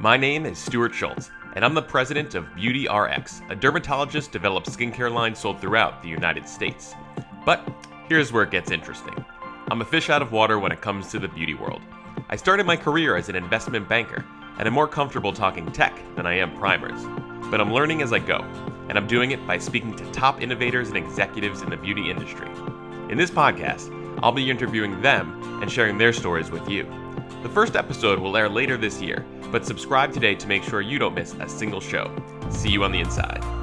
My name is Stuart Schultz, and I'm the president of Beauty RX, a dermatologist developed skincare line sold throughout the United States. But here's where it gets interesting. I'm a fish out of water when it comes to the beauty world. I started my career as an investment banker, and I'm more comfortable talking tech than I am primers. But I'm learning as I go, and I'm doing it by speaking to top innovators and executives in the beauty industry. In this podcast, I'll be interviewing them and sharing their stories with you. The first episode will air later this year, but subscribe today to make sure you don't miss a single show. See you on the inside.